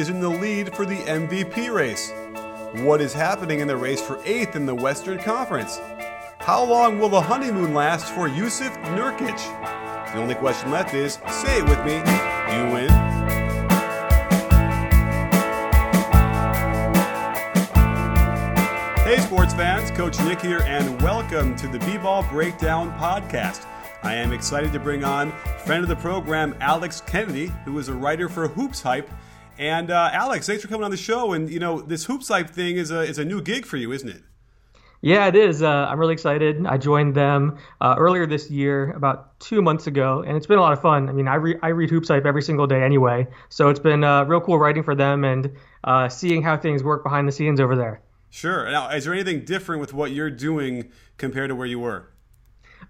Is in the lead for the MVP race? What is happening in the race for 8th in the Western Conference? How long will the honeymoon last for Yusuf Nurkic? The only question left is say it with me, you win. Hey, sports fans, Coach Nick here, and welcome to the B Ball Breakdown Podcast. I am excited to bring on friend of the program, Alex Kennedy, who is a writer for Hoops Hype and uh, Alex, thanks for coming on the show. And you know, this hoops hype thing is a is a new gig for you, isn't it? Yeah, it is. Uh, I'm really excited. I joined them uh, earlier this year, about two months ago, and it's been a lot of fun. I mean, I, re- I read Hoops every single day anyway, so it's been uh, real cool writing for them and uh, seeing how things work behind the scenes over there. Sure. Now, is there anything different with what you're doing compared to where you were?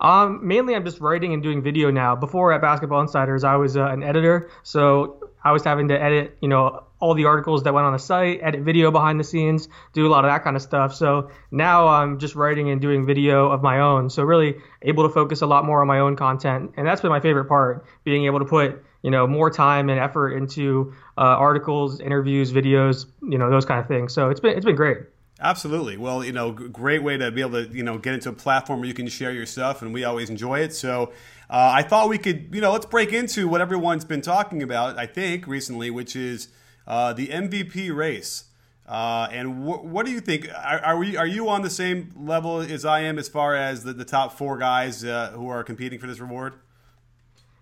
Um, mainly, I'm just writing and doing video now. Before at Basketball Insiders, I was uh, an editor, so I was having to edit, you know, all the articles that went on the site, edit video behind the scenes, do a lot of that kind of stuff. So now I'm just writing and doing video of my own. So really able to focus a lot more on my own content, and that's been my favorite part, being able to put you know more time and effort into uh, articles, interviews, videos, you know, those kind of things. So it's been it's been great. Absolutely. Well, you know, great way to be able to, you know, get into a platform where you can share your stuff, and we always enjoy it. So uh, I thought we could, you know, let's break into what everyone's been talking about, I think, recently, which is uh, the MVP race. Uh, and wh- what do you think? Are, are, we are you on the same level as I am as far as the, the top four guys uh, who are competing for this reward?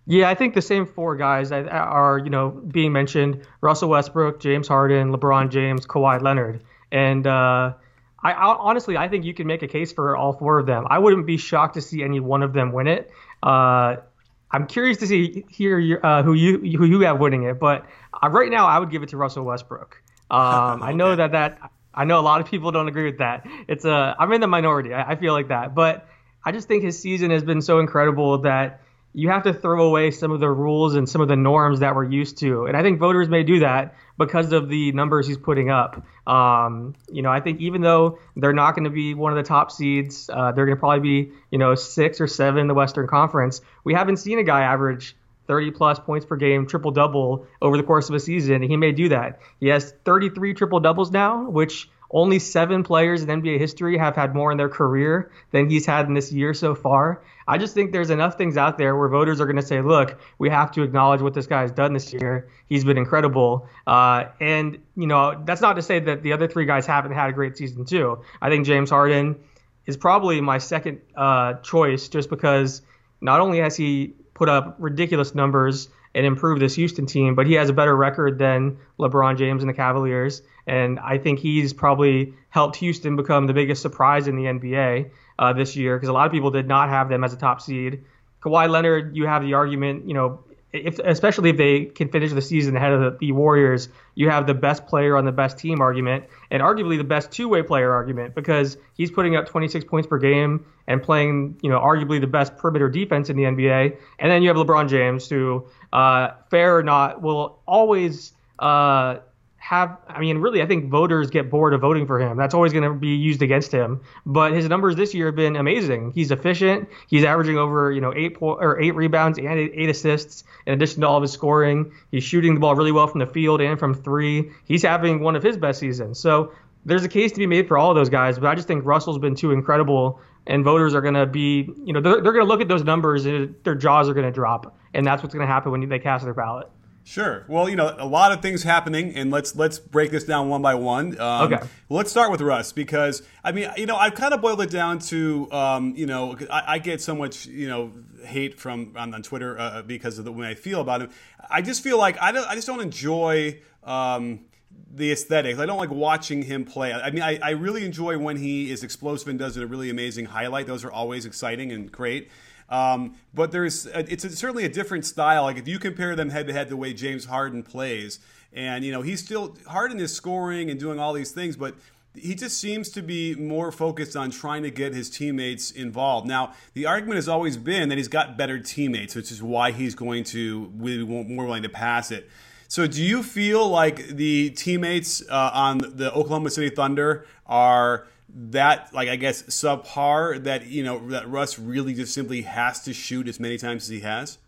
Yeah, I think the same four guys are you know being mentioned: Russell Westbrook, James Harden, LeBron James, Kawhi Leonard. And uh, I, I, honestly, I think you can make a case for all four of them. I wouldn't be shocked to see any one of them win it. Uh, I'm curious to see hear uh, who you who you have winning it, but uh, right now I would give it to Russell Westbrook. Um, okay. I know that that I know a lot of people don't agree with that. It's a uh, I'm in the minority. I, I feel like that, but I just think his season has been so incredible that you have to throw away some of the rules and some of the norms that we're used to. And I think voters may do that because of the numbers he's putting up. Um, you know, I think even though they're not going to be one of the top seeds, uh, they're going to probably be, you know, six or seven in the Western Conference. We haven't seen a guy average 30 plus points per game, triple double over the course of a season. He may do that. He has 33 triple doubles now, which only seven players in NBA history have had more in their career than he's had in this year so far. I just think there's enough things out there where voters are going to say, look, we have to acknowledge what this guy has done this year. He's been incredible. Uh, and, you know, that's not to say that the other three guys haven't had a great season, too. I think James Harden is probably my second uh, choice just because not only has he put up ridiculous numbers and improve this Houston team, but he has a better record than LeBron James and the Cavaliers. And I think he's probably helped Houston become the biggest surprise in the NBA uh, this year because a lot of people did not have them as a top seed. Kawhi Leonard, you have the argument, you know, if, especially if they can finish the season ahead of the, the, Warriors, you have the best player on the best team argument, and arguably the best two-way player argument because he's putting up 26 points per game and playing, you know, arguably the best perimeter defense in the NBA. And then you have LeBron James, who, uh, fair or not, will always uh, have I mean really I think voters get bored of voting for him. That's always going to be used against him. But his numbers this year have been amazing. He's efficient. He's averaging over, you know, 8 po- or 8 rebounds and 8 assists in addition to all of his scoring. He's shooting the ball really well from the field and from 3. He's having one of his best seasons. So there's a case to be made for all of those guys, but I just think Russell's been too incredible and voters are going to be, you know, they're, they're going to look at those numbers and their jaws are going to drop. And that's what's going to happen when they cast their ballot. Sure. Well, you know, a lot of things happening, and let's let's break this down one by one. Um, okay. Let's start with Russ because I mean, you know, I've kind of boiled it down to, um, you know, I, I, get so much, you know, hate from on, on Twitter uh, because of the way I feel about him. I just feel like I don't, I just don't enjoy. Um, the aesthetics. I don't like watching him play. I mean, I, I really enjoy when he is explosive and does a really amazing highlight. Those are always exciting and great. Um, but there's a, it's a, certainly a different style. Like if you compare them head to head, the way James Harden plays, and you know he's still Harden is scoring and doing all these things, but he just seems to be more focused on trying to get his teammates involved. Now, the argument has always been that he's got better teammates, which is why he's going to be more willing to pass it. So, do you feel like the teammates uh, on the Oklahoma City Thunder are that, like, I guess, subpar that, you know, that Russ really just simply has to shoot as many times as he has?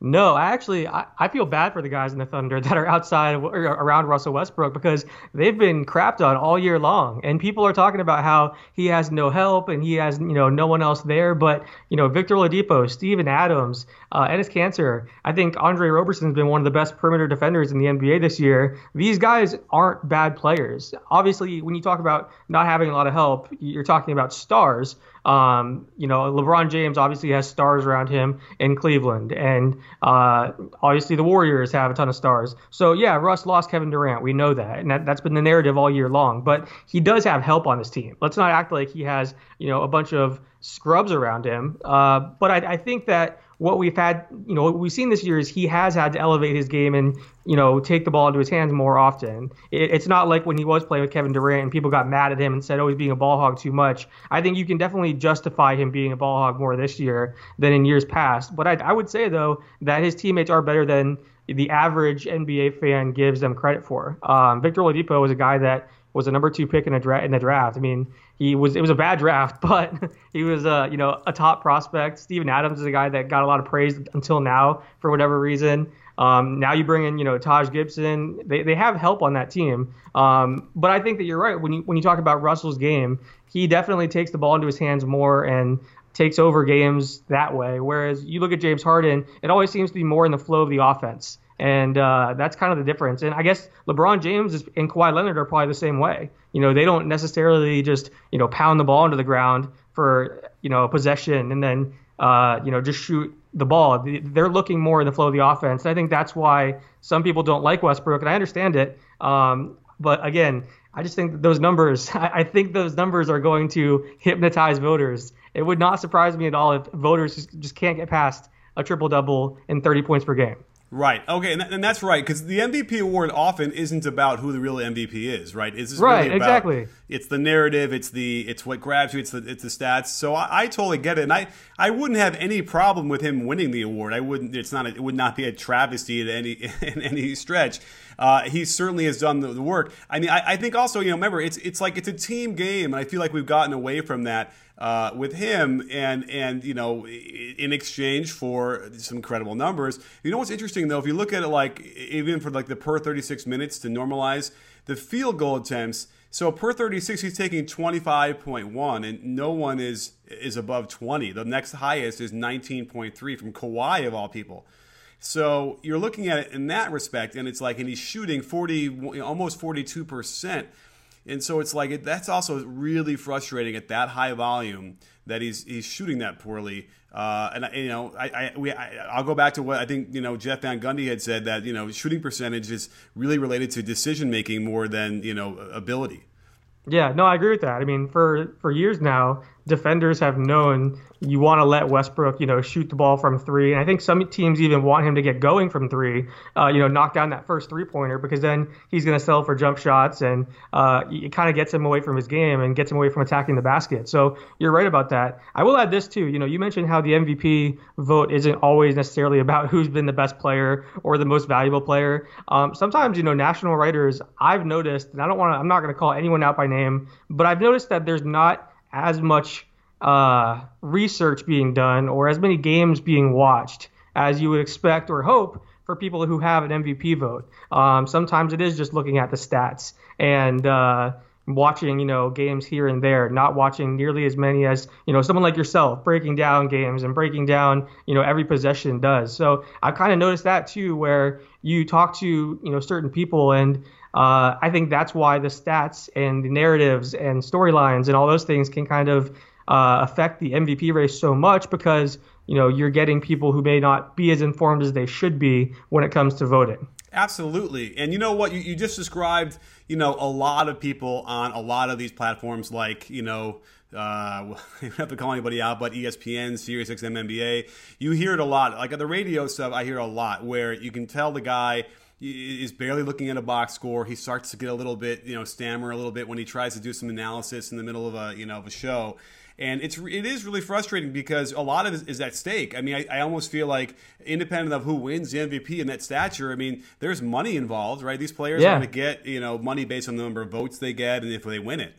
No, I actually I, I feel bad for the guys in the Thunder that are outside of, around Russell Westbrook because they've been crapped on all year long, and people are talking about how he has no help and he has you know no one else there. But you know Victor Oladipo, Steven Adams, uh, Enes Kanter. I think Andre Roberson's been one of the best perimeter defenders in the NBA this year. These guys aren't bad players. Obviously, when you talk about not having a lot of help, you're talking about stars. Um, you know, LeBron James obviously has stars around him in Cleveland, and uh, obviously the Warriors have a ton of stars. So yeah, Russ lost Kevin Durant. We know that, and that, that's been the narrative all year long. But he does have help on his team. Let's not act like he has you know a bunch of scrubs around him. Uh, but I, I think that what we've had, you know, what we've seen this year is he has had to elevate his game and, you know, take the ball into his hands more often. It, it's not like when he was playing with Kevin Durant and people got mad at him and said, oh, he's being a ball hog too much. I think you can definitely justify him being a ball hog more this year than in years past. But I, I would say, though, that his teammates are better than the average NBA fan gives them credit for. Um, Victor Oladipo was a guy that was a number two pick in a dra- in the draft. I mean, he was it was a bad draft, but he was uh, you know a top prospect. Steven Adams is a guy that got a lot of praise until now for whatever reason. Um, now you bring in you know Taj Gibson. They, they have help on that team. Um, but I think that you're right when you when you talk about Russell's game, he definitely takes the ball into his hands more and takes over games that way. Whereas you look at James Harden, it always seems to be more in the flow of the offense. And uh, that's kind of the difference. And I guess LeBron James and Kawhi Leonard are probably the same way. You know, they don't necessarily just, you know, pound the ball into the ground for, you know, a possession and then, uh, you know, just shoot the ball. They're looking more in the flow of the offense. And I think that's why some people don't like Westbrook, and I understand it. Um, but again, I just think those numbers, I think those numbers are going to hypnotize voters. It would not surprise me at all if voters just can't get past a triple double and 30 points per game. Right. Okay, and, and that's right because the MVP award often isn't about who the real MVP is, right? It's right. Really about, exactly. It's the narrative. It's the it's what grabs you. It's the it's the stats. So I, I, totally get it, and I I wouldn't have any problem with him winning the award. I wouldn't. It's not. A, it would not be a travesty at any in any stretch. Uh, he certainly has done the, the work. I mean, I, I think also you know remember it's it's like it's a team game, and I feel like we've gotten away from that uh, with him, and and you know, in exchange for some incredible numbers. You know what's interesting though, if you look at it like even for like the per 36 minutes to normalize the field goal attempts. So per 36, he's taking 25.1, and no one is is above 20. The next highest is 19.3 from Kawhi of all people. So you're looking at it in that respect, and it's like, and he's shooting 40, almost 42 percent and so it's like that's also really frustrating at that high volume that he's he's shooting that poorly. Uh, and you know, I, I we I, will go back to what I think you know Jeff Van Gundy had said that you know shooting percentage is really related to decision making more than you know ability. Yeah, no, I agree with that. I mean, for for years now, defenders have known you want to let Westbrook, you know, shoot the ball from three. And I think some teams even want him to get going from three, uh, you know, knock down that first three pointer because then he's going to sell for jump shots and uh, it kind of gets him away from his game and gets him away from attacking the basket. So you're right about that. I will add this too. You know, you mentioned how the MVP vote isn't always necessarily about who's been the best player or the most valuable player. Um, sometimes, you know, national writers, I've noticed, and I don't want to, I'm not going to call anyone out by name, but I've noticed that there's not as much uh, research being done or as many games being watched as you would expect or hope for people who have an MVP vote. Um, sometimes it is just looking at the stats and uh, watching, you know, games here and there, not watching nearly as many as, you know, someone like yourself breaking down games and breaking down, you know, every possession does. So I've kind of noticed that too, where you talk to, you know, certain people and uh, I think that's why the stats and the narratives and storylines and all those things can kind of uh, affect the MVP race so much because you know you're getting people who may not be as informed as they should be when it comes to voting. Absolutely, and you know what you, you just described. You know, a lot of people on a lot of these platforms, like you know uh, you don't have to call anybody out, but ESPN, SiriusXM NBA. You hear it a lot. Like at the radio stuff, I hear a lot where you can tell the guy is barely looking at a box score. He starts to get a little bit, you know, stammer a little bit when he tries to do some analysis in the middle of a, you know, of a show. And it's it is really frustrating because a lot of it is at stake. I mean, I, I almost feel like independent of who wins the MVP in that stature, I mean, there's money involved, right? These players yeah. are going to get you know money based on the number of votes they get and if they win it.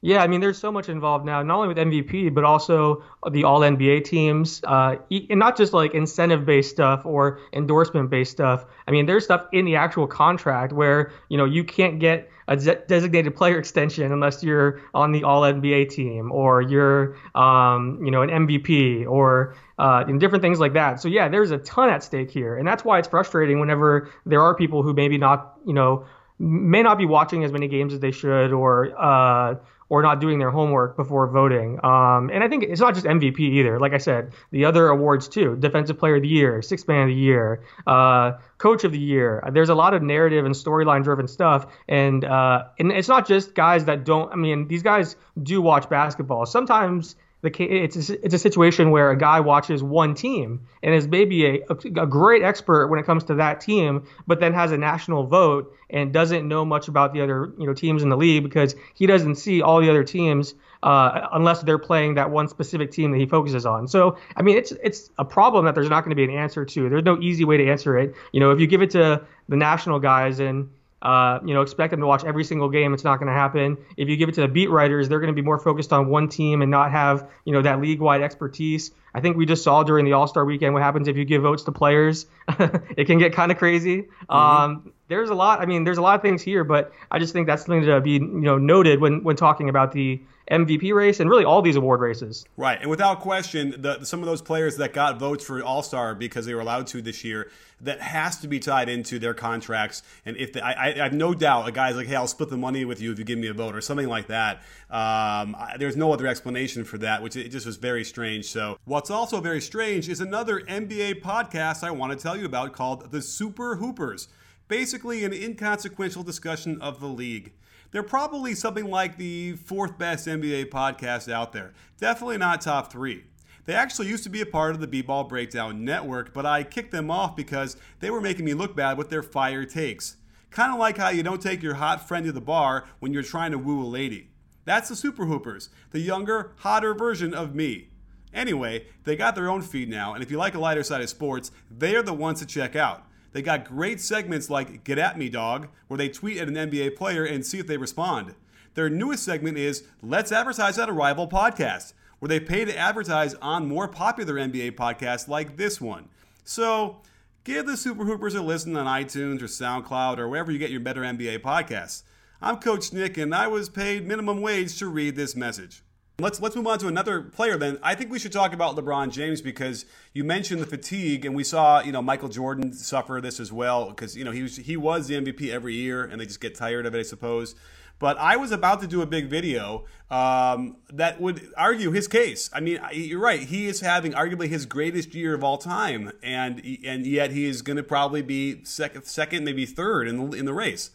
Yeah, I mean, there's so much involved now, not only with MVP, but also the All NBA teams, uh, and not just like incentive based stuff or endorsement based stuff. I mean, there's stuff in the actual contract where you know you can't get a designated player extension unless you're on the All NBA team or you're, um, you know, an MVP or uh, different things like that. So yeah, there's a ton at stake here, and that's why it's frustrating whenever there are people who maybe not, you know, may not be watching as many games as they should or. Uh, or not doing their homework before voting. Um, and I think it's not just MVP either. Like I said, the other awards too: Defensive Player of the Year, Sixth Man of the Year, uh, Coach of the Year. There's a lot of narrative and storyline driven stuff, and uh, and it's not just guys that don't. I mean, these guys do watch basketball. Sometimes the it's a, it's a situation where a guy watches one team and is maybe a, a, a great expert when it comes to that team, but then has a national vote and doesn't know much about the other you know teams in the league because he doesn't see all the other teams uh, unless they're playing that one specific team that he focuses on. So I mean, it's it's a problem that there's not going to be an answer to. There's no easy way to answer it. You know, if you give it to the national guys and uh, you know, expect them to watch every single game. It's not going to happen. If you give it to the beat writers, they're going to be more focused on one team and not have, you know, that league-wide expertise. I think we just saw during the All-Star weekend what happens if you give votes to players. it can get kind of crazy. Mm-hmm. Um, there's a lot. I mean, there's a lot of things here, but I just think that's something to be, you know, noted when when talking about the MVP race and really all these award races. Right, and without question, the, some of those players that got votes for All Star because they were allowed to this year, that has to be tied into their contracts. And if the, I, I, have no doubt a guy's like, hey, I'll split the money with you if you give me a vote or something like that. Um, I, there's no other explanation for that, which it just was very strange. So what's also very strange is another NBA podcast I want to tell you about called the Super Hoopers. Basically, an inconsequential discussion of the league. They're probably something like the fourth best NBA podcast out there. Definitely not top three. They actually used to be a part of the B-Ball Breakdown Network, but I kicked them off because they were making me look bad with their fire takes. Kind of like how you don't take your hot friend to the bar when you're trying to woo a lady. That's the Super Hoopers, the younger, hotter version of me. Anyway, they got their own feed now, and if you like a lighter side of sports, they are the ones to check out. They got great segments like Get At Me Dog, where they tweet at an NBA player and see if they respond. Their newest segment is Let's Advertise at a Rival Podcast, where they pay to advertise on more popular NBA podcasts like this one. So, give the Super Hoopers a listen on iTunes or SoundCloud or wherever you get your better NBA podcasts. I'm Coach Nick, and I was paid minimum wage to read this message. Let's let's move on to another player then. I think we should talk about LeBron James because you mentioned the fatigue, and we saw you know Michael Jordan suffer this as well because you know he was he was the MVP every year, and they just get tired of it, I suppose. But I was about to do a big video um, that would argue his case. I mean, you're right. He is having arguably his greatest year of all time, and and yet he is going to probably be second, second, maybe third in the in the race.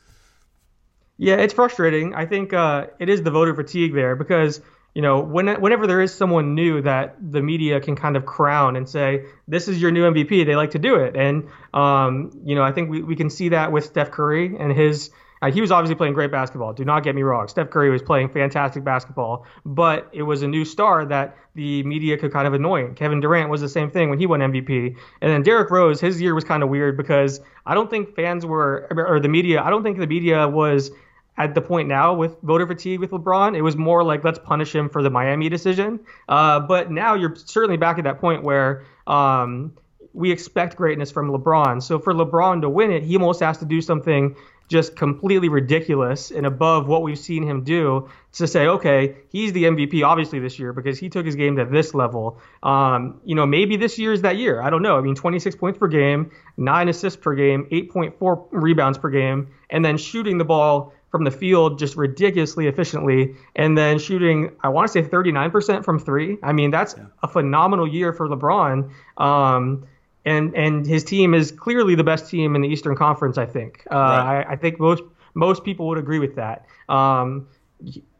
Yeah, it's frustrating. I think uh, it is the voter fatigue there because you know, when, whenever there is someone new that the media can kind of crown and say, this is your new MVP, they like to do it. And, um, you know, I think we, we can see that with Steph Curry and his. Uh, he was obviously playing great basketball. Do not get me wrong. Steph Curry was playing fantastic basketball, but it was a new star that the media could kind of annoy. Kevin Durant was the same thing when he won MVP. And then Derrick Rose, his year was kind of weird because I don't think fans were, or the media, I don't think the media was at the point now with voter fatigue with LeBron. It was more like let's punish him for the Miami decision. Uh, but now you're certainly back at that point where um, we expect greatness from LeBron. So for LeBron to win it, he almost has to do something just completely ridiculous and above what we've seen him do to say, okay, he's the MVP obviously this year because he took his game to this level. Um, you know, maybe this year is that year. I don't know. I mean, 26 points per game, nine assists per game, 8.4 rebounds per game, and then shooting the ball from the field just ridiculously efficiently, and then shooting, I want to say 39% from three. I mean, that's yeah. a phenomenal year for LeBron. Um, and and his team is clearly the best team in the Eastern Conference. I think. Uh, right. I, I, think most most people would agree with that. Um,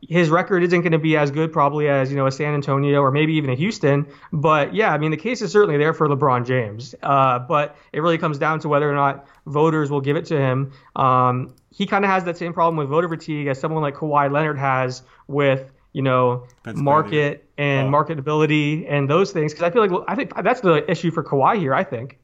his record isn't going to be as good probably as you know a San Antonio or maybe even a Houston. But yeah, I mean the case is certainly there for LeBron James. Uh, but it really comes down to whether or not voters will give it to him. Um, he kind of has that same problem with voter fatigue as someone like Kawhi Leonard has with you know market and oh. marketability and those things. Because I feel like I think that's the issue for Kawhi here. I think.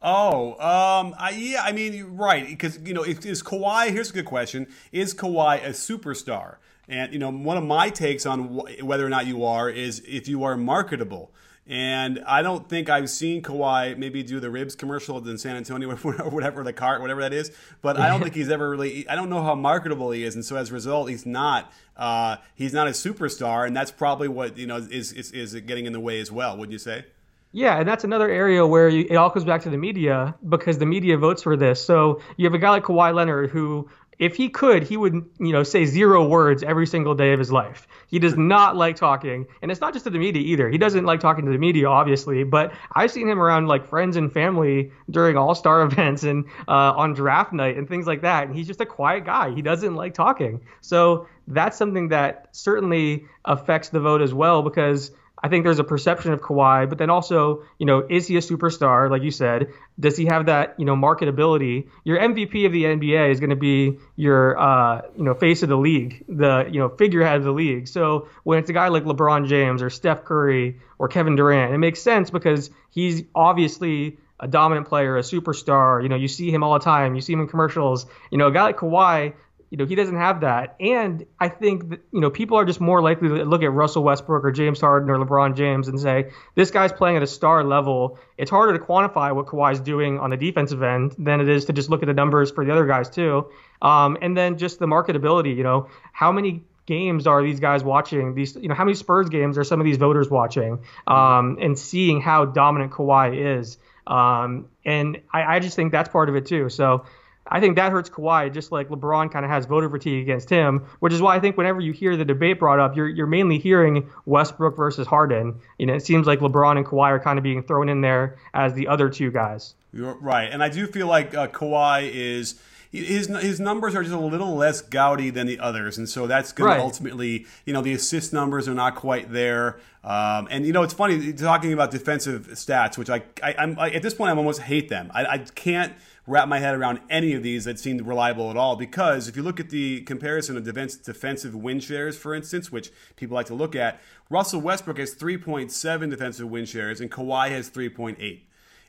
Oh, um, I, yeah, I mean, right, because you know, is, is Kawhi? Here's a good question: Is Kawhi a superstar? And you know, one of my takes on wh- whether or not you are is if you are marketable. And I don't think I've seen Kawhi maybe do the ribs commercial in San Antonio or whatever the cart, whatever that is. But I don't think he's ever really. I don't know how marketable he is, and so as a result, he's not. Uh, he's not a superstar, and that's probably what you know is is, is getting in the way as well. Wouldn't you say? Yeah, and that's another area where you, it all comes back to the media because the media votes for this. So you have a guy like Kawhi Leonard who, if he could, he would you know say zero words every single day of his life. He does not like talking, and it's not just to the media either. He doesn't like talking to the media, obviously. But I've seen him around like friends and family during All Star events and uh, on draft night and things like that. And he's just a quiet guy. He doesn't like talking. So that's something that certainly affects the vote as well because I think there's a perception of Kawhi, but then also, you know, is he a superstar? Like you said, does he have that, you know, marketability? Your MVP of the NBA is going to be your, uh, you know, face of the league, the, you know, figurehead of the league. So when it's a guy like LeBron James or Steph Curry or Kevin Durant, it makes sense because he's obviously a dominant player, a superstar. You know, you see him all the time. You see him in commercials. You know, a guy like Kawhi you know, he doesn't have that. And I think that, you know, people are just more likely to look at Russell Westbrook or James Harden or LeBron James and say, this guy's playing at a star level. It's harder to quantify what Kawhi's doing on the defensive end than it is to just look at the numbers for the other guys, too. Um, and then just the marketability, you know, how many games are these guys watching? These, you know, how many Spurs games are some of these voters watching um, and seeing how dominant Kawhi is? Um, and I, I just think that's part of it, too. So, I think that hurts Kawhi, just like LeBron kind of has voter fatigue against him, which is why I think whenever you hear the debate brought up, you're you're mainly hearing Westbrook versus Harden. You know, it seems like LeBron and Kawhi are kind of being thrown in there as the other two guys. You're right, and I do feel like uh, Kawhi is his his numbers are just a little less gaudy than the others, and so that's going right. to ultimately, you know, the assist numbers are not quite there. Um, and you know, it's funny talking about defensive stats, which I, I am at this point I almost hate them. I, I can't wrap my head around any of these that seem reliable at all. Because if you look at the comparison of defensive win shares, for instance, which people like to look at, Russell Westbrook has 3.7 defensive win shares and Kawhi has 3.8.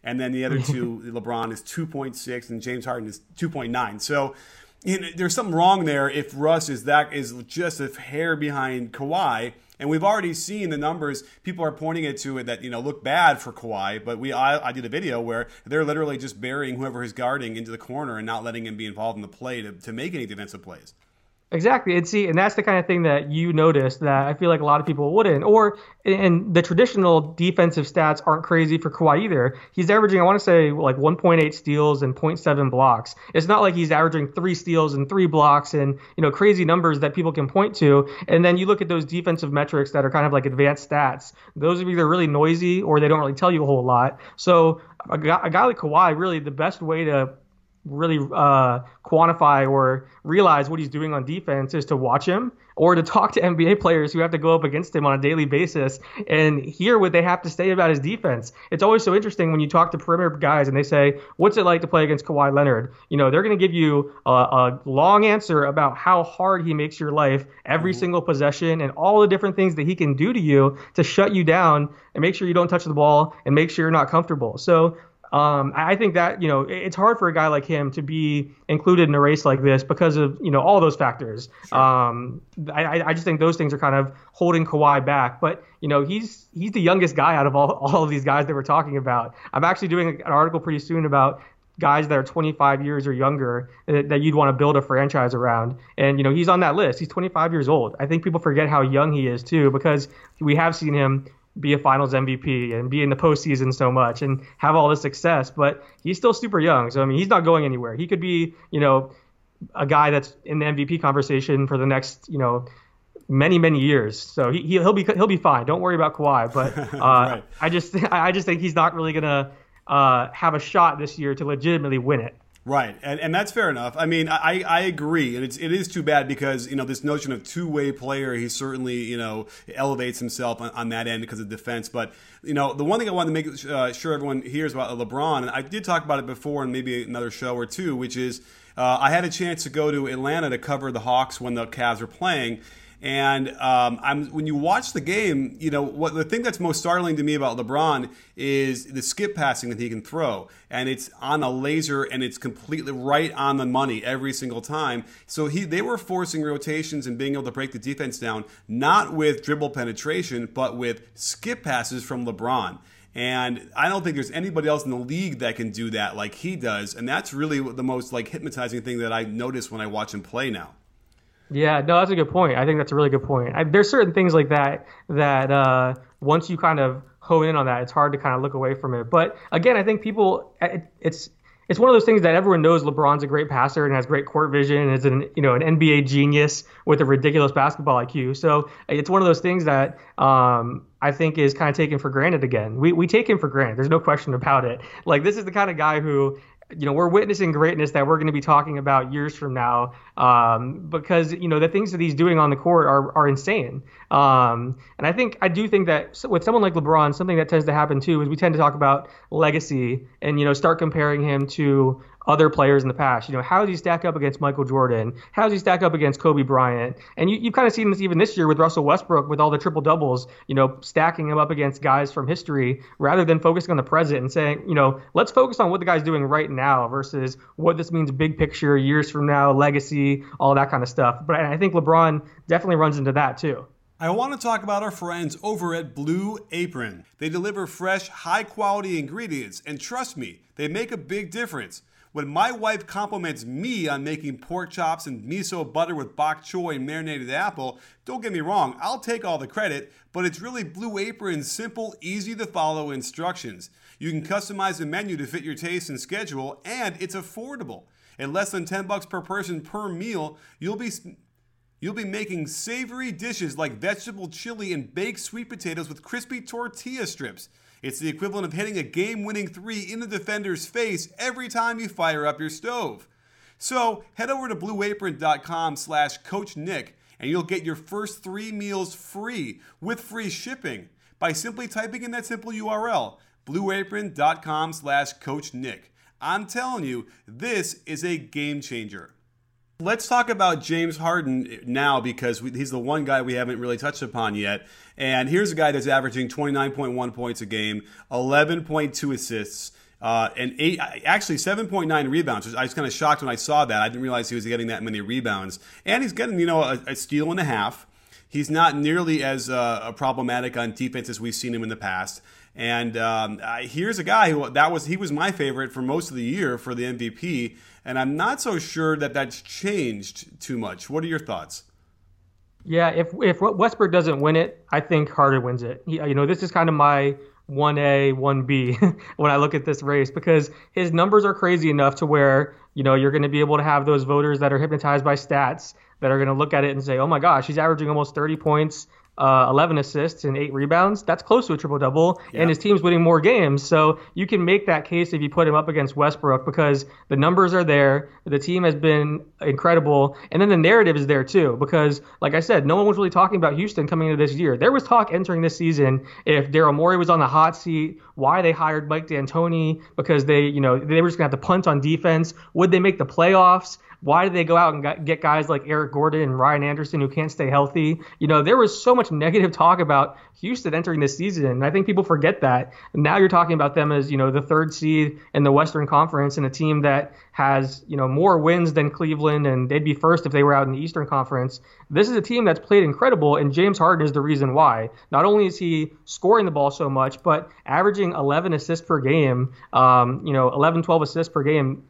And then the other two, LeBron is 2.6 and James Harden is 2.9. So you know, there's something wrong there if Russ is that is just a hair behind Kawhi and we've already seen the numbers. People are pointing it to it that you know look bad for Kawhi, but we I, I did a video where they're literally just burying whoever is guarding into the corner and not letting him be involved in the play to, to make any defensive plays. Exactly, and see, and that's the kind of thing that you notice that I feel like a lot of people wouldn't. Or, and the traditional defensive stats aren't crazy for Kawhi either. He's averaging, I want to say, like 1.8 steals and 0.7 blocks. It's not like he's averaging three steals and three blocks and you know crazy numbers that people can point to. And then you look at those defensive metrics that are kind of like advanced stats. Those are either really noisy or they don't really tell you a whole lot. So a guy, a guy like Kawhi, really, the best way to really uh, quantify or realize what he's doing on defense is to watch him or to talk to NBA players who have to go up against him on a daily basis and hear what they have to say about his defense. It's always so interesting when you talk to perimeter guys and they say, "What's it like to play against Kawhi Leonard?" You know, they're going to give you a, a, long answer about how hard he makes your life every mm-hmm. single possession and all the different things that he can do to you to shut you down and make sure you don't touch the ball and make sure you're not comfortable. So um, I think that you know it's hard for a guy like him to be included in a race like this because of you know all those factors. Sure. Um, I, I just think those things are kind of holding Kawhi back. But you know he's he's the youngest guy out of all, all of these guys that we're talking about. I'm actually doing an article pretty soon about guys that are 25 years or younger that, that you'd want to build a franchise around. And you know he's on that list. He's 25 years old. I think people forget how young he is too because we have seen him be a finals MVP and be in the postseason so much and have all this success, but he's still super young. So I mean, he's not going anywhere. He could be, you know, a guy that's in the MVP conversation for the next, you know, many many years. So he he'll be he'll be fine. Don't worry about Kawhi. But uh, right. I just I just think he's not really gonna uh, have a shot this year to legitimately win it. Right, and, and that's fair enough. I mean, I, I agree, and it's it is too bad because you know this notion of two way player, he certainly you know elevates himself on, on, that end because of defense. But you know, the one thing I wanted to make uh, sure everyone hears about LeBron, and I did talk about it before in maybe another show or two, which is uh, I had a chance to go to Atlanta to cover the Hawks when the Cavs were playing, and um, I'm, when you watch the game, you know what the thing that's most startling to me about LeBron is the skip passing that he can throw, and it's on a laser and it's completely right on the money every single time. So he they were forcing rotations and being able to break the defense down, not with dribble penetration, but with skip passes from LeBron. And I don't think there's anybody else in the league that can do that like he does. And that's really the most like hypnotizing thing that I notice when I watch him play now. Yeah, no, that's a good point. I think that's a really good point. I, there's certain things like that that uh, once you kind of hone in on that, it's hard to kind of look away from it. But again, I think people, it, it's it's one of those things that everyone knows LeBron's a great passer and has great court vision and is an you know an NBA genius with a ridiculous basketball IQ. So it's one of those things that um, I think is kind of taken for granted again. We we take him for granted. There's no question about it. Like this is the kind of guy who you know, we're witnessing greatness that we're going to be talking about years from now um, because, you know, the things that he's doing on the court are, are insane. Um, and I think, I do think that with someone like LeBron, something that tends to happen too is we tend to talk about legacy and, you know, start comparing him to other players in the past. You know, how does he stack up against Michael Jordan? How does he stack up against Kobe Bryant? And you, you've kind of seen this even this year with Russell Westbrook with all the triple doubles, you know, stacking him up against guys from history rather than focusing on the present and saying, you know, let's focus on what the guy's doing right now versus what this means big picture, years from now, legacy, all that kind of stuff. But I think LeBron definitely runs into that too. I want to talk about our friends over at Blue Apron. They deliver fresh, high quality ingredients, and trust me, they make a big difference. When my wife compliments me on making pork chops and miso butter with bok choy and marinated apple, don't get me wrong, I'll take all the credit, but it's really Blue Apron's simple, easy to follow instructions. You can customize the menu to fit your taste and schedule, and it's affordable. At less than 10 bucks per person per meal, you'll be You'll be making savory dishes like vegetable chili and baked sweet potatoes with crispy tortilla strips. It's the equivalent of hitting a game winning three in the defender's face every time you fire up your stove. So head over to blueapron.com slash Coach Nick and you'll get your first three meals free with free shipping by simply typing in that simple URL, blueapron.com slash Coach Nick. I'm telling you, this is a game changer. Let's talk about James Harden now because he's the one guy we haven't really touched upon yet. And here's a guy that's averaging 29.1 points a game, 11.2 assists, uh, and eight, actually 7.9 rebounds. I was kind of shocked when I saw that. I didn't realize he was getting that many rebounds. And he's getting, you know, a, a steal and a half. He's not nearly as uh, problematic on defense as we've seen him in the past. And um, here's a guy who that was he was my favorite for most of the year for the MVP, and I'm not so sure that that's changed too much. What are your thoughts? Yeah, if if Westbrook doesn't win it, I think Harden wins it. You know, this is kind of my 1A, 1B when I look at this race because his numbers are crazy enough to where, you know, you're going to be able to have those voters that are hypnotized by stats that are going to look at it and say, oh my gosh, he's averaging almost 30 points uh, 11 assists and eight rebounds. That's close to a triple double, yeah. and his team's winning more games. So you can make that case if you put him up against Westbrook because the numbers are there. The team has been incredible, and then the narrative is there too. Because, like I said, no one was really talking about Houston coming into this year. There was talk entering this season if Daryl Morey was on the hot seat, why they hired Mike D'Antoni because they, you know, they were just gonna have to punt on defense. Would they make the playoffs? Why did they go out and get guys like Eric Gordon and Ryan Anderson who can't stay healthy? You know, there was so much negative talk about Houston entering this season, and I think people forget that. Now you're talking about them as you know the third seed in the Western Conference and a team that has you know more wins than Cleveland, and they'd be first if they were out in the Eastern Conference. This is a team that's played incredible, and James Harden is the reason why. Not only is he scoring the ball so much, but averaging 11 assists per game, um, you know, 11, 12 assists per game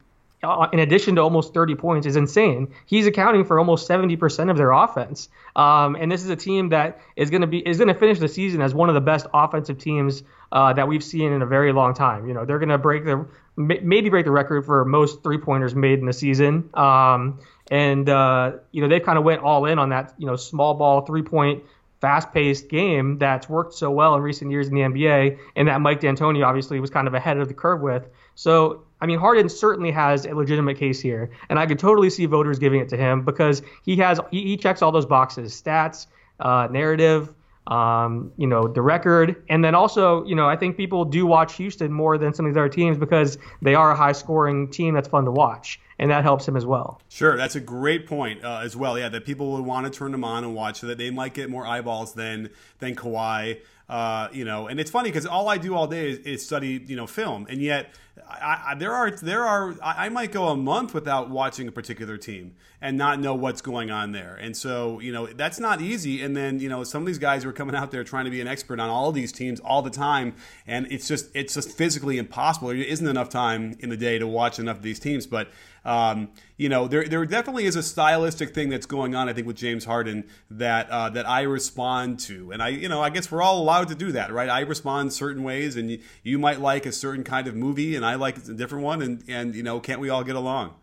in addition to almost 30 points is insane. He's accounting for almost 70% of their offense. Um, and this is a team that is going to be is going to finish the season as one of the best offensive teams uh, that we've seen in a very long time. You know, they're going to break the maybe break the record for most three pointers made in the season. Um, and uh, you know, they kind of went all in on that. You know, small ball three point fast-paced game that's worked so well in recent years in the NBA, and that Mike D'Antoni obviously was kind of ahead of the curve with. So, I mean, Harden certainly has a legitimate case here, and I could totally see voters giving it to him because he has he, he checks all those boxes: stats, uh, narrative, um, you know, the record, and then also, you know, I think people do watch Houston more than some of these other teams because they are a high-scoring team that's fun to watch and that helps him as well. Sure, that's a great point uh, as well. Yeah, that people would want to turn them on and watch, so that they might get more eyeballs than than Kawhi. Uh, you know, and it's funny because all I do all day is, is, study, you know, film, and yet I, I, there are there are I, I, might go a month without watching a particular team and not know what's going on there, and so you know that's not easy. And then you know some of these guys are coming out there trying to be an expert on all these teams all the time, and it's just it's just physically impossible. There isn't enough time in the day to watch enough of these teams, but um, you know, there, there definitely is a stylistic thing that's going on. I think with James Harden that uh, that I respond to, and I, you know, I guess we're all allowed to do that, right? I respond certain ways, and you, you might like a certain kind of movie, and I like a different one, and and you know, can't we all get along?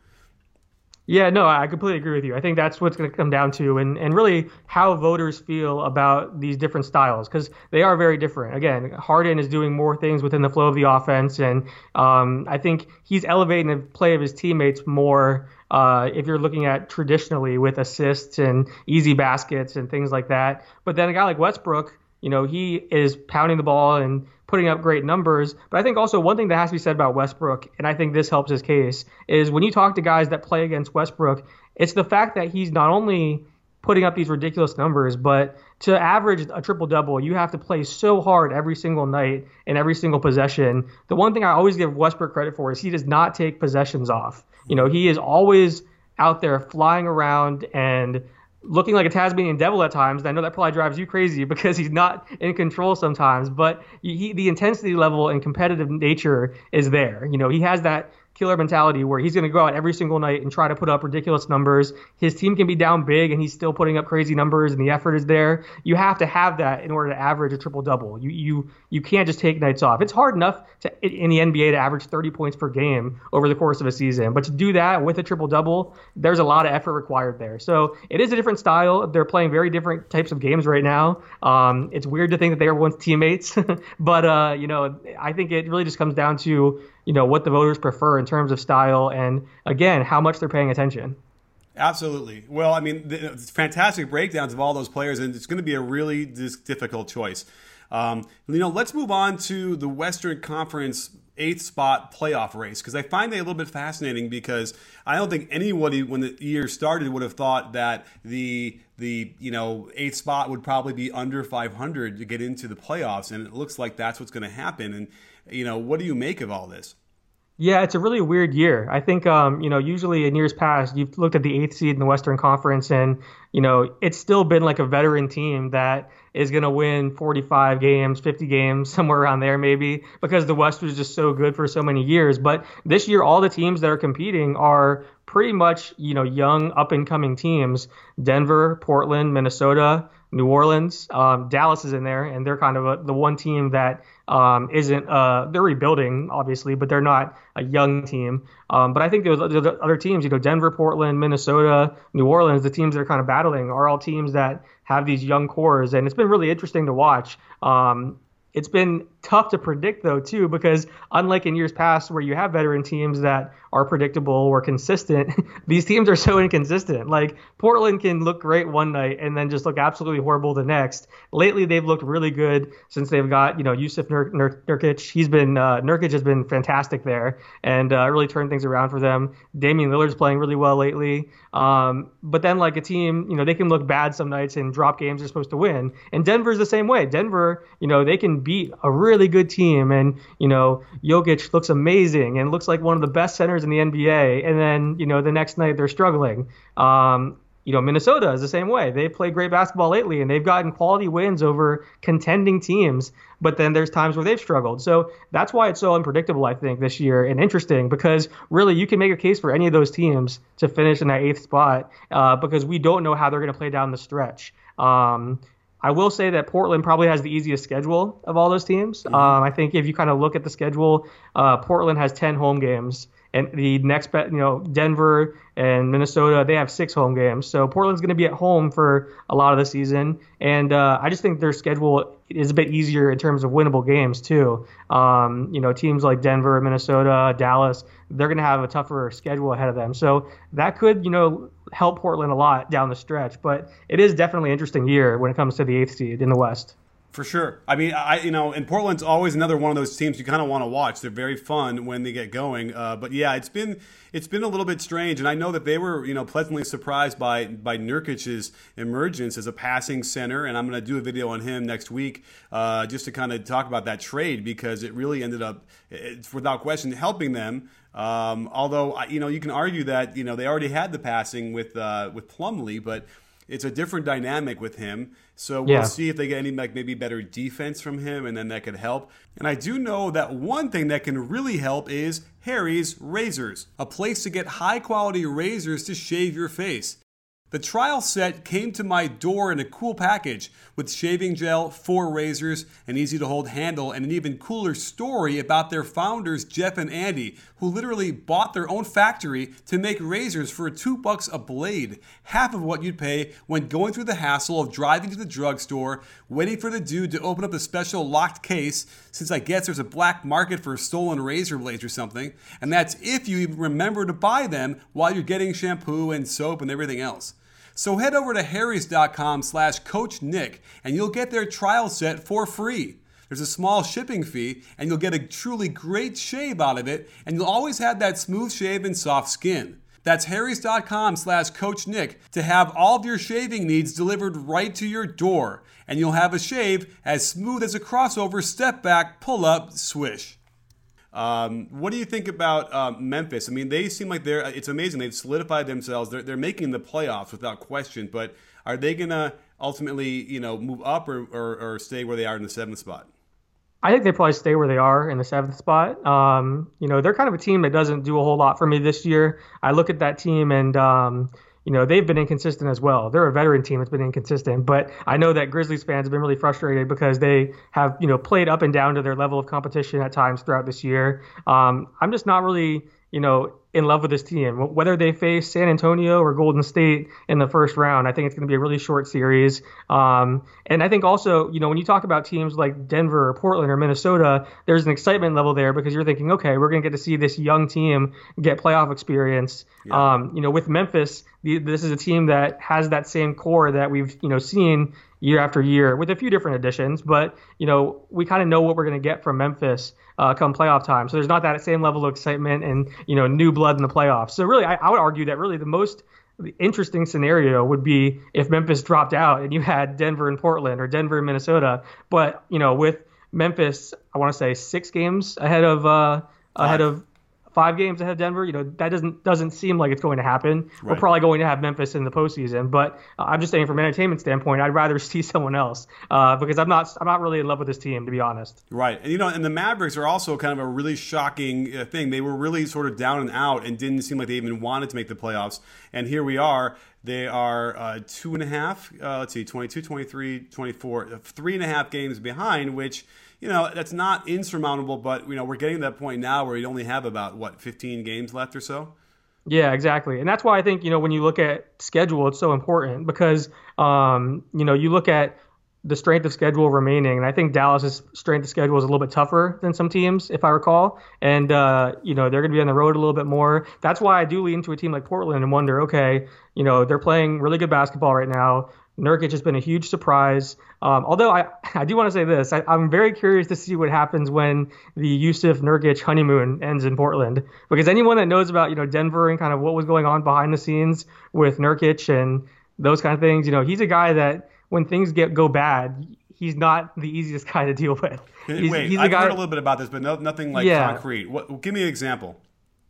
Yeah, no, I completely agree with you. I think that's what's going to come down to, and, and really how voters feel about these different styles, because they are very different. Again, Harden is doing more things within the flow of the offense, and um, I think he's elevating the play of his teammates more. Uh, if you're looking at traditionally with assists and easy baskets and things like that, but then a guy like Westbrook, you know, he is pounding the ball and putting up great numbers. But I think also one thing that has to be said about Westbrook, and I think this helps his case, is when you talk to guys that play against Westbrook, it's the fact that he's not only putting up these ridiculous numbers, but to average a triple double, you have to play so hard every single night and every single possession. The one thing I always give Westbrook credit for is he does not take possessions off. You know, he is always out there flying around and looking like a Tasmanian devil at times. I know that probably drives you crazy because he's not in control sometimes, but he, the intensity level and competitive nature is there. You know, he has that killer mentality where he's going to go out every single night and try to put up ridiculous numbers. His team can be down big and he's still putting up crazy numbers and the effort is there. You have to have that in order to average a triple double. You you you can't just take nights off. It's hard enough to in the NBA to average 30 points per game over the course of a season, but to do that with a triple double, there's a lot of effort required there. So it is a different style. They're playing very different types of games right now. Um, it's weird to think that they were once teammates, but uh, you know I think it really just comes down to you know what the voters prefer in terms of style and again how much they're paying attention. Absolutely. Well, I mean, the, fantastic breakdowns of all those players, and it's going to be a really difficult choice. Um, you know, let's move on to the Western Conference eighth spot playoff race because I find that a little bit fascinating because I don't think anybody when the year started would have thought that the the you know eighth spot would probably be under 500 to get into the playoffs, and it looks like that's what's going to happen. And you know, what do you make of all this? Yeah, it's a really weird year. I think, um, you know, usually in years past, you've looked at the eighth seed in the Western Conference, and you know, it's still been like a veteran team that is going to win 45 games, 50 games, somewhere around there, maybe, because the West was just so good for so many years. But this year, all the teams that are competing are pretty much, you know, young, up and coming teams. Denver, Portland, Minnesota, New Orleans, um, Dallas is in there, and they're kind of a, the one team that um, isn't uh, they're rebuilding obviously, but they're not a young team. Um, but I think those other teams, you know, Denver, Portland, Minnesota, New Orleans, the teams that are kind of battling are all teams that have these young cores, and it's been really interesting to watch. Um, it's been tough to predict though too because unlike in years past where you have veteran teams that are predictable or consistent these teams are so inconsistent. Like portland can look great one night and then just look absolutely horrible the next. Lately they've looked really good since they've got you know Yusuf Nur- Nur- Nurkic. He's been uh, Nurkic has been fantastic there and uh, really turned things around for them. Damian Lillard's playing really well lately. Um, but then like a team you know they can look bad some nights and drop games they're supposed to win. And Denver's the same way. Denver you know they can beat a really good team, and you know Jokic looks amazing and looks like one of the best centers in the NBA, and then you know the next night they're struggling. Um, you know Minnesota is the same way. They've played great basketball lately, and they've gotten quality wins over contending teams. But then there's times where they've struggled. So that's why it's so unpredictable, I think, this year and interesting because really you can make a case for any of those teams to finish in that eighth spot uh, because we don't know how they're going to play down the stretch. Um, I will say that Portland probably has the easiest schedule of all those teams. Mm-hmm. Um, I think if you kind of look at the schedule, uh, Portland has 10 home games, and the next, bet, you know, Denver and Minnesota, they have six home games. So Portland's going to be at home for a lot of the season, and uh, I just think their schedule is a bit easier in terms of winnable games too. Um, you know, teams like Denver, Minnesota, Dallas, they're going to have a tougher schedule ahead of them. So that could, you know, help Portland a lot down the stretch. But it is definitely an interesting year when it comes to the eighth seed in the West. For sure. I mean, I you know, and Portland's always another one of those teams you kind of want to watch. They're very fun when they get going. Uh, but yeah, it's been it's been a little bit strange, and I know that they were you know pleasantly surprised by by Nurkic's emergence as a passing center, and I'm going to do a video on him next week uh, just to kind of talk about that trade because it really ended up, it's without question, helping them. Um, although you know you can argue that you know they already had the passing with uh, with Plumlee, but it's a different dynamic with him. So we'll yeah. see if they get any like maybe better defense from him, and then that could help. And I do know that one thing that can really help is Harry's Razors, a place to get high quality razors to shave your face. The trial set came to my door in a cool package with shaving gel, four razors, an easy to hold handle, and an even cooler story about their founders, Jeff and Andy, who literally bought their own factory to make razors for two bucks a blade, half of what you'd pay when going through the hassle of driving to the drugstore, waiting for the dude to open up the special locked case, since I guess there's a black market for stolen razor blades or something, and that's if you even remember to buy them while you're getting shampoo and soap and everything else. So head over to harrys.com slash coach Nick and you'll get their trial set for free. There's a small shipping fee and you'll get a truly great shave out of it and you'll always have that smooth shave and soft skin. That's harrys.com slash coach Nick to have all of your shaving needs delivered right to your door. And you'll have a shave as smooth as a crossover step back, pull up, swish. Um, what do you think about uh, Memphis? I mean, they seem like they're. It's amazing. They've solidified themselves. They're, they're making the playoffs without question. But are they going to ultimately, you know, move up or, or, or, stay where they are in the seventh spot? I think they probably stay where they are in the seventh spot. Um, you know, they're kind of a team that doesn't do a whole lot for me this year. I look at that team and. Um, you know, they've been inconsistent as well. They're a veteran team that's been inconsistent, but I know that Grizzlies fans have been really frustrated because they have, you know, played up and down to their level of competition at times throughout this year. Um, I'm just not really, you know, in love with this team. Whether they face San Antonio or Golden State in the first round, I think it's going to be a really short series. Um, and I think also, you know, when you talk about teams like Denver or Portland or Minnesota, there's an excitement level there because you're thinking, okay, we're going to get to see this young team get playoff experience. Yeah. Um, you know, with Memphis, the, this is a team that has that same core that we've, you know, seen year after year with a few different additions, but you know we kind of know what we're going to get from Memphis uh, come playoff time. So there's not that same level of excitement and you know new blood in the playoffs. So really, I, I would argue that really the most interesting scenario would be if Memphis dropped out and you had Denver and Portland or Denver and Minnesota. But you know with Memphis, I want to say six games ahead of uh, ahead of five games ahead of Denver. You know that doesn't doesn't seem like it's going to happen. Right. We're probably going to have Memphis in the postseason, but uh, I'm just saying from an entertainment standpoint, I'd rather see someone else uh, because I'm not I'm not really in love with this team to be honest. Right, and you know, and the Mavericks are also kind of a really shocking uh, thing. They were really sort of down and out and didn't seem like they even wanted to make the playoffs, and here we are. They are uh, two and a half, uh, let's see, 22, 23, 24, uh, three and a half games behind, which you know, that's not insurmountable, but you know, we're getting to that point now where you only have about what 15 games left or so. Yeah, exactly, and that's why I think you know when you look at schedule, it's so important because um, you know you look at the strength of schedule remaining, and I think Dallas's strength of schedule is a little bit tougher than some teams, if I recall, and uh, you know they're going to be on the road a little bit more. That's why I do lean to a team like Portland and wonder, okay, you know they're playing really good basketball right now. Nurkic has been a huge surprise. Um, although I, I do want to say this, I, am very curious to see what happens when the Jusuf Nurkic honeymoon ends in Portland. Because anyone that knows about you know Denver and kind of what was going on behind the scenes with Nurkic and those kind of things, you know he's a guy that when things get go bad, he's not the easiest guy to deal with. He's, Wait, he's I've guy, heard a little bit about this, but no, nothing like yeah. concrete. What, give me an example.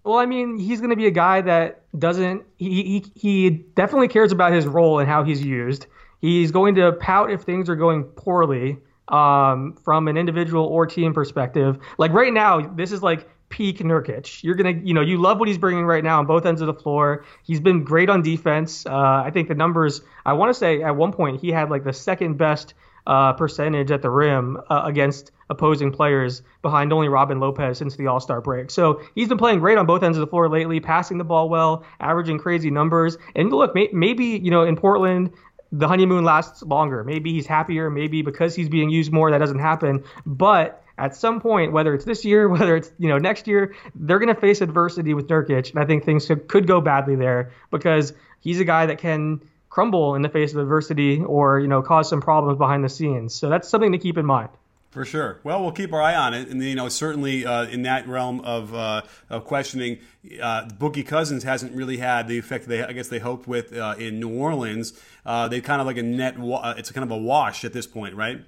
Well, I mean, he's going to be a guy that doesn't. He, he he definitely cares about his role and how he's used. He's going to pout if things are going poorly um, from an individual or team perspective. Like right now, this is like peak Nurkic. You're gonna, you know, you love what he's bringing right now on both ends of the floor. He's been great on defense. Uh, I think the numbers. I want to say at one point he had like the second best uh, percentage at the rim uh, against opposing players behind only Robin Lopez since the All Star break. So he's been playing great on both ends of the floor lately, passing the ball well, averaging crazy numbers. And look, may, maybe, you know, in Portland, the honeymoon lasts longer. Maybe he's happier. Maybe because he's being used more, that doesn't happen. But at some point, whether it's this year, whether it's you know next year, they're going to face adversity with Nurkic, and I think things could, could go badly there because he's a guy that can crumble in the face of adversity or you know cause some problems behind the scenes. So that's something to keep in mind. For sure. Well, we'll keep our eye on it, and you know, certainly uh, in that realm of, uh, of questioning, uh, Boogie Cousins hasn't really had the effect they I guess they hoped with uh, in New Orleans. Uh, they kind of like a net. Wa- uh, it's kind of a wash at this point, right?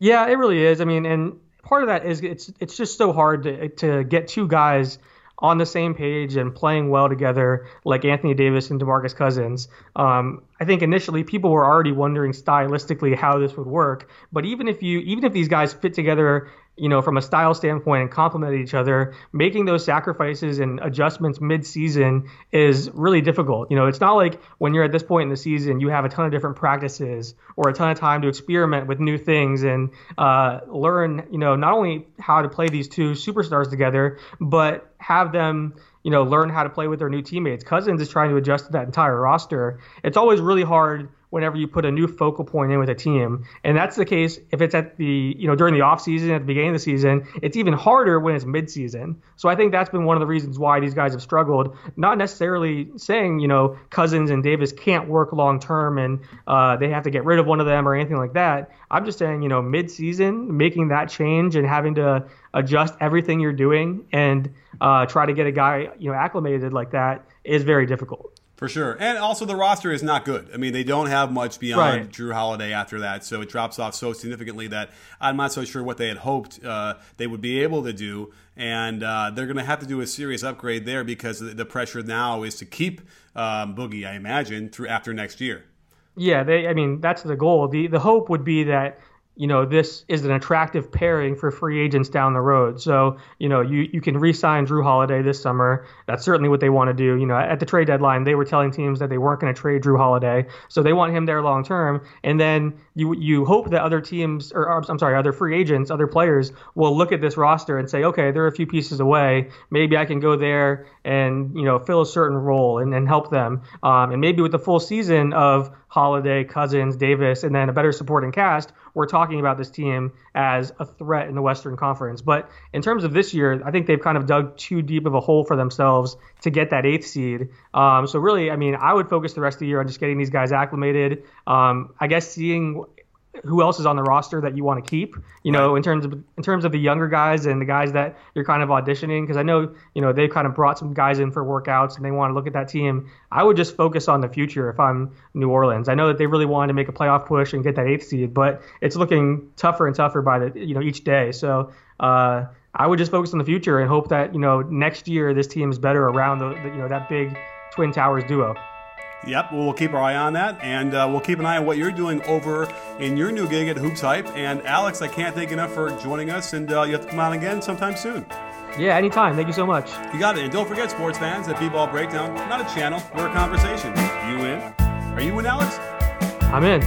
Yeah, it really is. I mean, and part of that is it's it's just so hard to to get two guys on the same page and playing well together like Anthony Davis and DeMarcus Cousins. Um, I think initially people were already wondering stylistically how this would work, but even if you even if these guys fit together you know, from a style standpoint and complement each other, making those sacrifices and adjustments mid-season is really difficult. You know, it's not like when you're at this point in the season, you have a ton of different practices or a ton of time to experiment with new things and uh, learn, you know, not only how to play these two superstars together, but have them you know, learn how to play with their new teammates. Cousins is trying to adjust to that entire roster. It's always really hard whenever you put a new focal point in with a team. And that's the case if it's at the, you know, during the offseason, at the beginning of the season. It's even harder when it's midseason. So I think that's been one of the reasons why these guys have struggled. Not necessarily saying, you know, Cousins and Davis can't work long term and uh, they have to get rid of one of them or anything like that. I'm just saying, you know, midseason, making that change and having to adjust everything you're doing and uh, try to get a guy, you know, acclimated like that is very difficult. For sure. And also, the roster is not good. I mean, they don't have much beyond right. Jrue Holiday after that. So it drops off so significantly that I'm not so sure what they had hoped uh, they would be able to do. And uh, they're going to have to do a serious upgrade there because the pressure now is to keep um, Boogie, I imagine, through after next year. Yeah, they. I mean, that's the goal. the The hope would be that you know, this is an attractive pairing for free agents down the road. So, you know, you, you can re-sign Jrue Holiday this summer. That's certainly what they want to do. You know, at the trade deadline, they were telling teams that they weren't going to trade Jrue Holiday. So they want him there long term. And then you you hope that other teams, or I'm sorry, other free agents, other players will look at this roster and say, okay, they're a few pieces away. Maybe I can go there and, you know, fill a certain role and, and help them. Um, and maybe with the full season of Holiday, Cousins, Davis, and then a better supporting cast, we're talking about this team as a threat in the Western Conference. But in terms of this year, I think they've kind of dug too deep of a hole for themselves to get that eighth seed. Um, so really, I mean, I would focus the rest of the year on just getting these guys acclimated. Um, I guess seeing who else is on the roster that you want to keep you know in terms of in terms of the younger guys and the guys that you're kind of auditioning? Because i know you know they've kind of brought some guys in for workouts and they want to look at that team. I would just focus on the future if i'm new orleans. I know that they really wanted to make a playoff push and get that eighth seed but it's looking tougher and tougher by the you know each day. So uh, i would just focus on the future and hope that you know next year this team is better around the, the you know that big twin towers duo Yep, well, keep our eye on that, and uh, we'll keep an eye on what you're doing over in your new gig at Hoops Hype. And Alex, I can't thank enough for joining us, and uh, you have to come on again sometime soon. Yeah, anytime. Thank you so much. You got it. And don't forget, sports fans, that B-Ball Breakdown, not a channel, we're a conversation. You in? Are you in, Alex? I'm in.